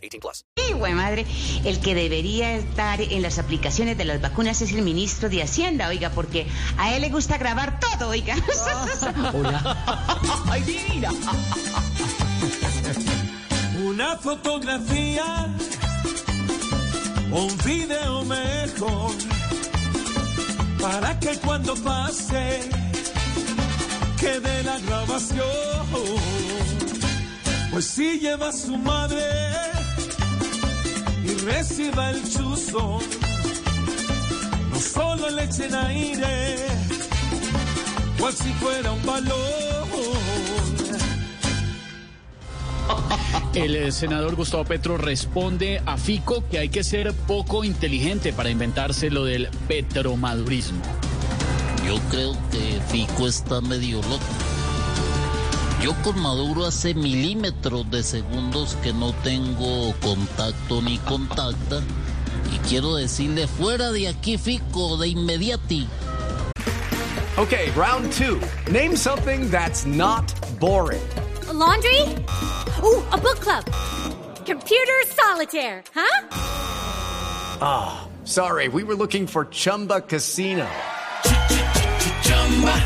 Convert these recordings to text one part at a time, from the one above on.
18 plus. Sí, güey, madre, el que debería estar en las aplicaciones de las vacunas es el ministro de Hacienda, oiga, porque a él le gusta grabar todo, oiga. ¡Ay, mira! Una fotografía, un video mejor, para que cuando pase quede la grabación. Pues si lleva a su madre y reciba el chuzo, no solo le echen aire, cual si fuera un balón. El eh, senador Gustavo Petro responde a Fico que hay que ser poco inteligente para inventarse lo del petromadurismo. Yo creo que Fico está medio loco. Yo con Maduro hace milímetros de segundos que no tengo contacto ni contacta. Y quiero decirle fuera de aquí, Fico, de inmediati. Okay, round two. Name something that's not boring. A laundry? Ooh, a book club. Computer solitaire, huh? Ah, oh, sorry, we were looking for Chumba Casino.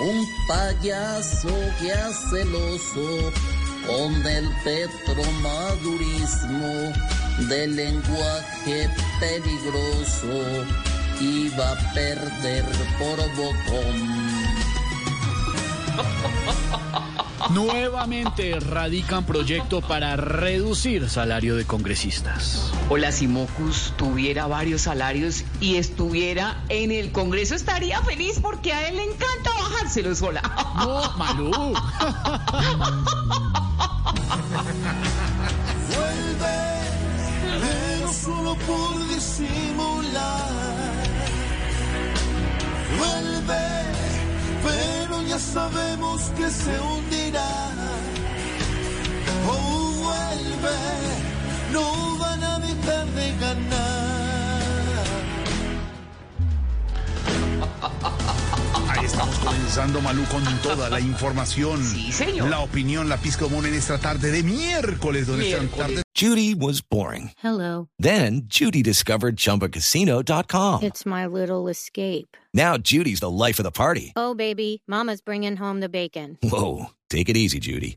un payaso que hace el oso con el petromadurismo del lenguaje peligroso iba a perder por botón. Nuevamente radican proyecto para reducir salario de congresistas. Hola, si Mocus tuviera varios salarios y estuviera en el Congreso, estaría feliz porque a él le encanta bajárselo sola. No, Malú. Vuelve, pero solo por disimular. Vuelve, pero ya sabemos que se hundirá. Oh, vuelve, no van a dejar de ganar. Estamos comenzando, Malú, con toda la información. Sí, señor. La opinión, la pizca común en esta tarde de miércoles, donde están tarde. Judy was boring. Hello. Then Judy discovered ChumbaCasino.com. It's my little escape. Now Judy's the life of the party. Oh, baby, Mama's bringing home the bacon. Whoa, take it easy, Judy.